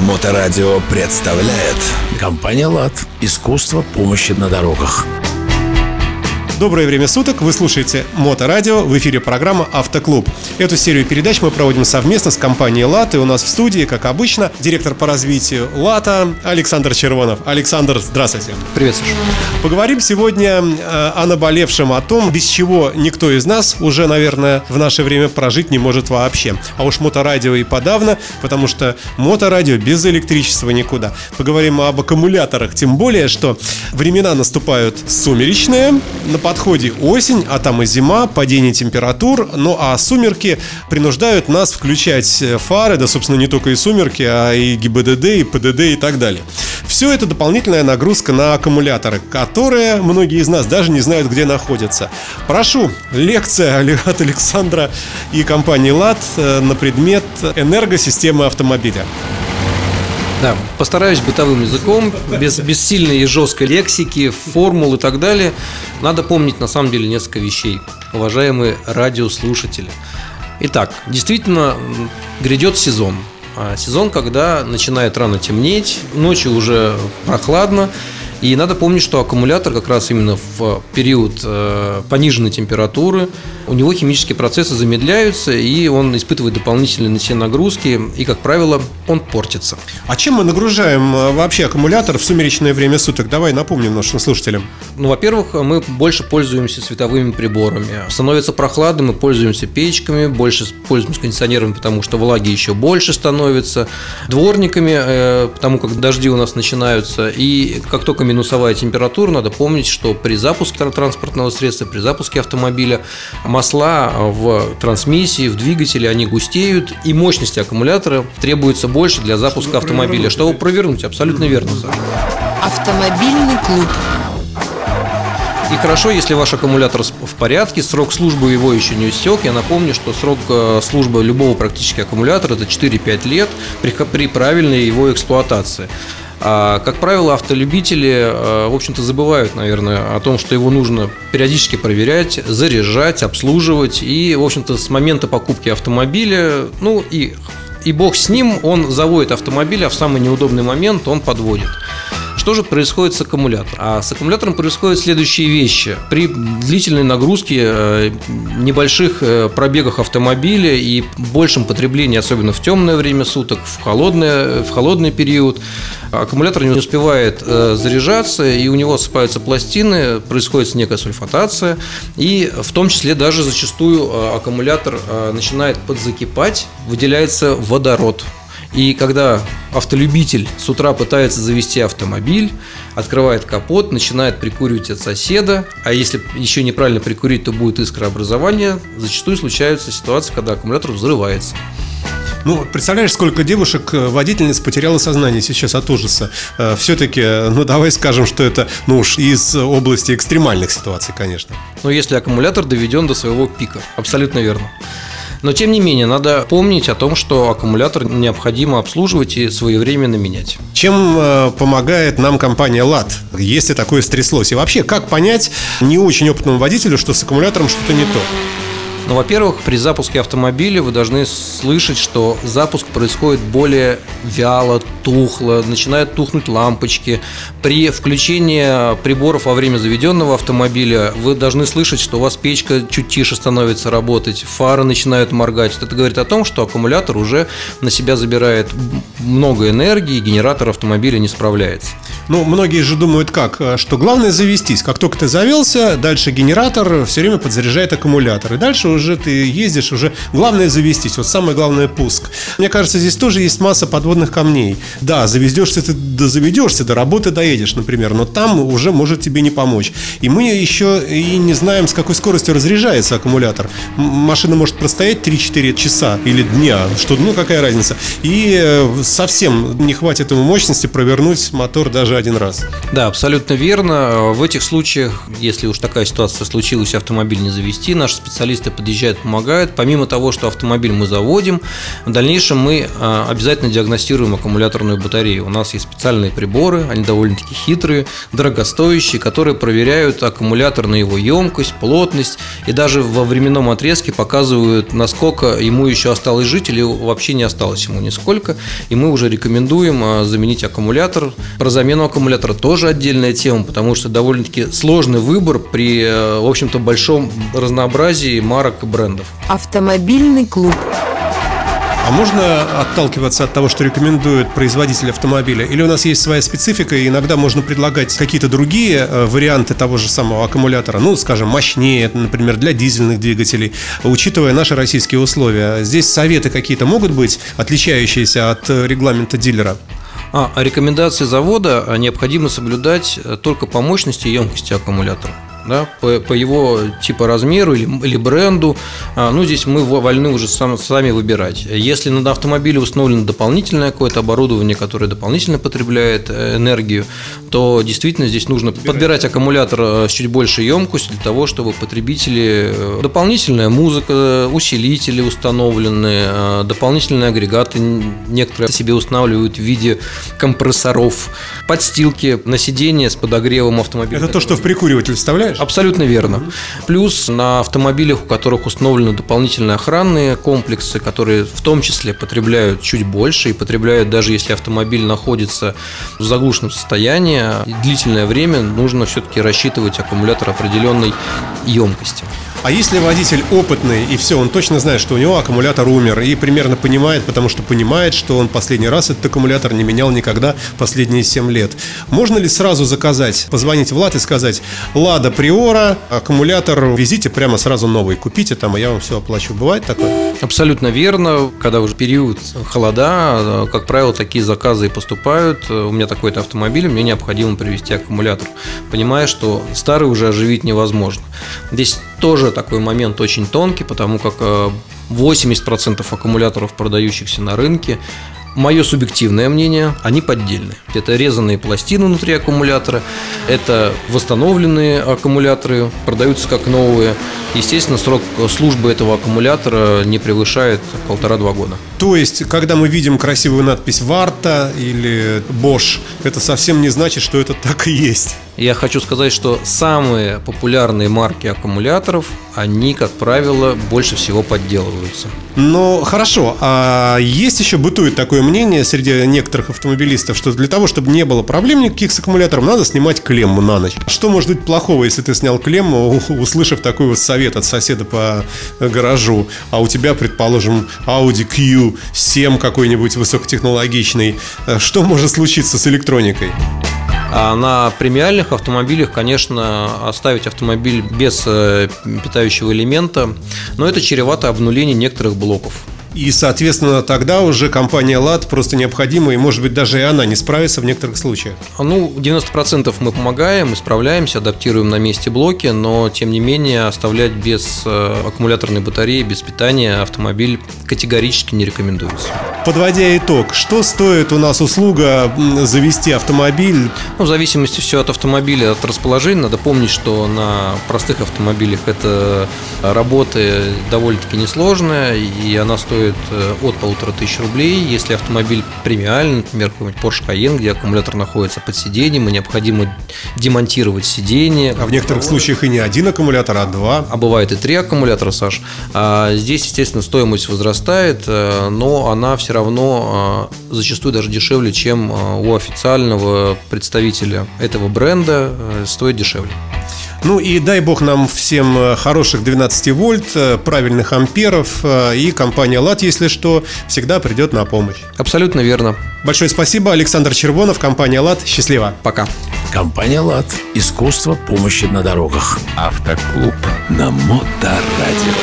Моторадио представляет Компания «Лад». Искусство помощи на дорогах. Доброе время суток, вы слушаете Моторадио, в эфире программа «Автоклуб». Эту серию передач мы проводим совместно с компанией «Лат», и у нас в студии, как обычно, директор по развитию «Лата» Александр Червонов. Александр, здравствуйте. Привет, Саша. Поговорим сегодня э, о наболевшем, о том, без чего никто из нас уже, наверное, в наше время прожить не может вообще. А уж моторадио и подавно, потому что моторадио без электричества никуда. Поговорим об аккумуляторах, тем более, что времена наступают сумеречные, на подходе осень, а там и зима, падение температур, ну а сумерки принуждают нас включать э, фары, да, собственно, не только и сумерки, а и ГИБДД, и ПДД и так далее. Все это дополнительная нагрузка на аккумуляторы, которые многие из нас даже не знают, где находятся. Прошу, лекция от Александра и компании ЛАД э, на предмет энергосистемы автомобиля. Да, постараюсь бытовым языком, без, без сильной и жесткой лексики, формул и так далее. Надо помнить на самом деле несколько вещей, уважаемые радиослушатели. Итак, действительно, грядет сезон. А сезон, когда начинает рано темнеть, ночью уже прохладно, и надо помнить, что аккумулятор как раз именно в период э, пониженной температуры, у него химические процессы замедляются, и он испытывает дополнительные на себе нагрузки, и, как правило, он портится. А чем мы нагружаем э, вообще аккумулятор в сумеречное время суток? Давай напомним нашим слушателям. Ну, во-первых, мы больше пользуемся световыми приборами. Становится прохладно, мы пользуемся печками, больше пользуемся кондиционерами, потому что влаги еще больше становится, дворниками, э, потому как дожди у нас начинаются, и как только минусовая температура, надо помнить, что при запуске транспортного средства, при запуске автомобиля масла в трансмиссии, в двигателе, они густеют, и мощности аккумулятора требуется больше для запуска автомобиля, чтобы провернуть. Абсолютно верно, Саша. Автомобильный клуб. И хорошо, если ваш аккумулятор в порядке, срок службы его еще не истек. Я напомню, что срок э, службы любого практически аккумулятора это 4-5 лет при, при правильной его эксплуатации. А, как правило, автолюбители, э, в общем-то, забывают, наверное, о том, что его нужно периодически проверять, заряжать, обслуживать. И, в общем-то, с момента покупки автомобиля, ну и, и бог с ним, он заводит автомобиль, а в самый неудобный момент он подводит. Что же происходит с аккумулятором? А с аккумулятором происходят следующие вещи. При длительной нагрузке, э, небольших э, пробегах автомобиля и большем потреблении, особенно в темное время суток, в, холодное, в холодный период, аккумулятор не успевает э, заряжаться, и у него осыпаются пластины, происходит некая сульфатация, и в том числе даже зачастую аккумулятор начинает подзакипать, выделяется водород. И когда автолюбитель с утра пытается завести автомобиль, открывает капот, начинает прикуривать от соседа, а если еще неправильно прикурить, то будет искрообразование, зачастую случаются ситуации, когда аккумулятор взрывается. Ну, представляешь, сколько девушек, э, водительниц потеряло сознание сейчас от ужаса. Э, Все-таки, ну, давай скажем, что это, ну уж из области экстремальных ситуаций, конечно. Ну, если аккумулятор доведен до своего пика. Абсолютно верно. Но тем не менее, надо помнить о том, что аккумулятор необходимо обслуживать и своевременно менять. Чем э, помогает нам компания ЛАД, если такое стряслось? И вообще, как понять не очень опытному водителю, что с аккумулятором что-то не то? Ну, во-первых, при запуске автомобиля вы должны слышать, что запуск происходит более вяло, тухло, начинают тухнуть лампочки. При включении приборов во время заведенного автомобиля вы должны слышать, что у вас печка чуть тише становится работать, фары начинают моргать. Это говорит о том, что аккумулятор уже на себя забирает много энергии, генератор автомобиля не справляется. Ну, многие же думают как, что главное завестись. Как только ты завелся, дальше генератор все время подзаряжает аккумулятор. И дальше уже ты ездишь, уже главное завестись, вот самое главное пуск. Мне кажется, здесь тоже есть масса подводных камней. Да, заведешься ты, да заведешься, до работы доедешь, например, но там уже может тебе не помочь. И мы еще и не знаем, с какой скоростью разряжается аккумулятор. Машина может простоять 3-4 часа или дня, что, ну, какая разница. И э, совсем не хватит ему мощности провернуть мотор даже один раз. Да, абсолютно верно. В этих случаях, если уж такая ситуация случилась, автомобиль не завести, наши специалисты подъезжают, помогают. Помимо того, что автомобиль мы заводим, в дальнейшем мы а, обязательно диагностируем аккумуляторную батарею. У нас есть специальные приборы, они довольно-таки хитрые, дорогостоящие, которые проверяют аккумулятор на его емкость, плотность и даже во временном отрезке показывают, насколько ему еще осталось жить или вообще не осталось ему нисколько. И мы уже рекомендуем а, заменить аккумулятор. Про замену аккумулятора тоже отдельная тема, потому что довольно-таки сложный выбор при, э, в общем-то, большом разнообразии марок и брендов. Автомобильный клуб. А можно отталкиваться от того, что рекомендует производитель автомобиля? Или у нас есть своя специфика, и иногда можно предлагать какие-то другие э, варианты того же самого аккумулятора, ну, скажем, мощнее, например, для дизельных двигателей, учитывая наши российские условия. Здесь советы какие-то могут быть, отличающиеся от э, регламента дилера? А, а рекомендации завода а, необходимо соблюдать э, только по мощности и емкости аккумулятора да, по, по его типа размеру или, или бренду. А, ну, здесь мы вольны уже сам, сами выбирать. Если на автомобиле установлено дополнительное какое-то оборудование, которое дополнительно потребляет э, энергию, то действительно здесь нужно подбирать аккумулятор э, с чуть большей емкостью для того, чтобы потребители э, дополнительная музыка, усилители установлены, дополнительные агрегаты некоторые себе устанавливают в виде компрессоров, подстилки на сиденье с подогревом автомобиля. Это то, что в прикуриватель вставляешь? Абсолютно верно. Плюс на автомобилях, у которых установлены дополнительные охранные комплексы, которые в том числе потребляют чуть больше и потребляют даже если автомобиль находится в заглушенном состоянии, длительное время нужно все-таки рассчитывать аккумулятор определенной емкости. А если водитель опытный, и все, он точно знает, что у него аккумулятор умер, и примерно понимает, потому что понимает, что он последний раз этот аккумулятор не менял никогда последние 7 лет. Можно ли сразу заказать, позвонить в Лад и сказать, Лада Приора, аккумулятор везите прямо сразу новый, купите там, и я вам все оплачу. Бывает такое? Абсолютно верно. Когда уже период холода, как правило, такие заказы и поступают. У меня такой-то автомобиль, мне необходимо привезти аккумулятор. Понимая, что старый уже оживить невозможно. Здесь тоже такой момент очень тонкий, потому как 80% э, аккумуляторов, продающихся на рынке, Мое субъективное мнение, они поддельные. Это резанные пластины внутри аккумулятора, это восстановленные аккумуляторы, продаются как новые. Естественно, срок службы этого аккумулятора не превышает полтора-два года. То есть, когда мы видим красивую надпись «Варта» или «Bosch», это совсем не значит, что это так и есть. Я хочу сказать, что самые популярные марки аккумуляторов, они, как правило, больше всего подделываются. Ну, хорошо. А есть еще бытует такое мнение среди некоторых автомобилистов, что для того, чтобы не было проблем никаких с аккумулятором, надо снимать клемму на ночь. Что может быть плохого, если ты снял клемму, услышав такой вот совет от соседа по гаражу, а у тебя, предположим, Audi Q7 какой-нибудь высокотехнологичный. Что может случиться с электроникой? А на премиальных автомобилях, конечно, оставить автомобиль без э, питающего элемента, но это чревато обнулением некоторых блоков. И, соответственно, тогда уже компания ЛАД просто необходима, и, может быть, даже и она не справится в некоторых случаях. Ну, 90% мы помогаем, исправляемся, адаптируем на месте блоки, но, тем не менее, оставлять без э, аккумуляторной батареи, без питания автомобиль категорически не рекомендуется. Подводя итог, что стоит у нас услуга завести автомобиль? Ну, в зависимости все от автомобиля, от расположения. Надо помнить, что на простых автомобилях это работа довольно-таки несложная, и она стоит стоит э, от полутора тысяч рублей. Если автомобиль премиальный, например, какой-нибудь Porsche Cayenne, где аккумулятор находится под сиденьем, и необходимо демонтировать сиденье. А в некоторых случаях и не один аккумулятор, а два. А бывает и три аккумулятора, Саш. А здесь, естественно, стоимость возрастает, э, но она все равно э, зачастую даже дешевле, чем у официального представителя этого бренда стоит дешевле. Ну и дай бог нам всем э, хороших 12 вольт, э, правильных амперов, э, и компания «ЛАД», если что, всегда придет на помощь. Абсолютно верно. Большое спасибо, Александр Червонов, компания «ЛАД». Счастливо. Пока. Компания «ЛАД». Искусство помощи на дорогах. Автоклуб на Моторадио.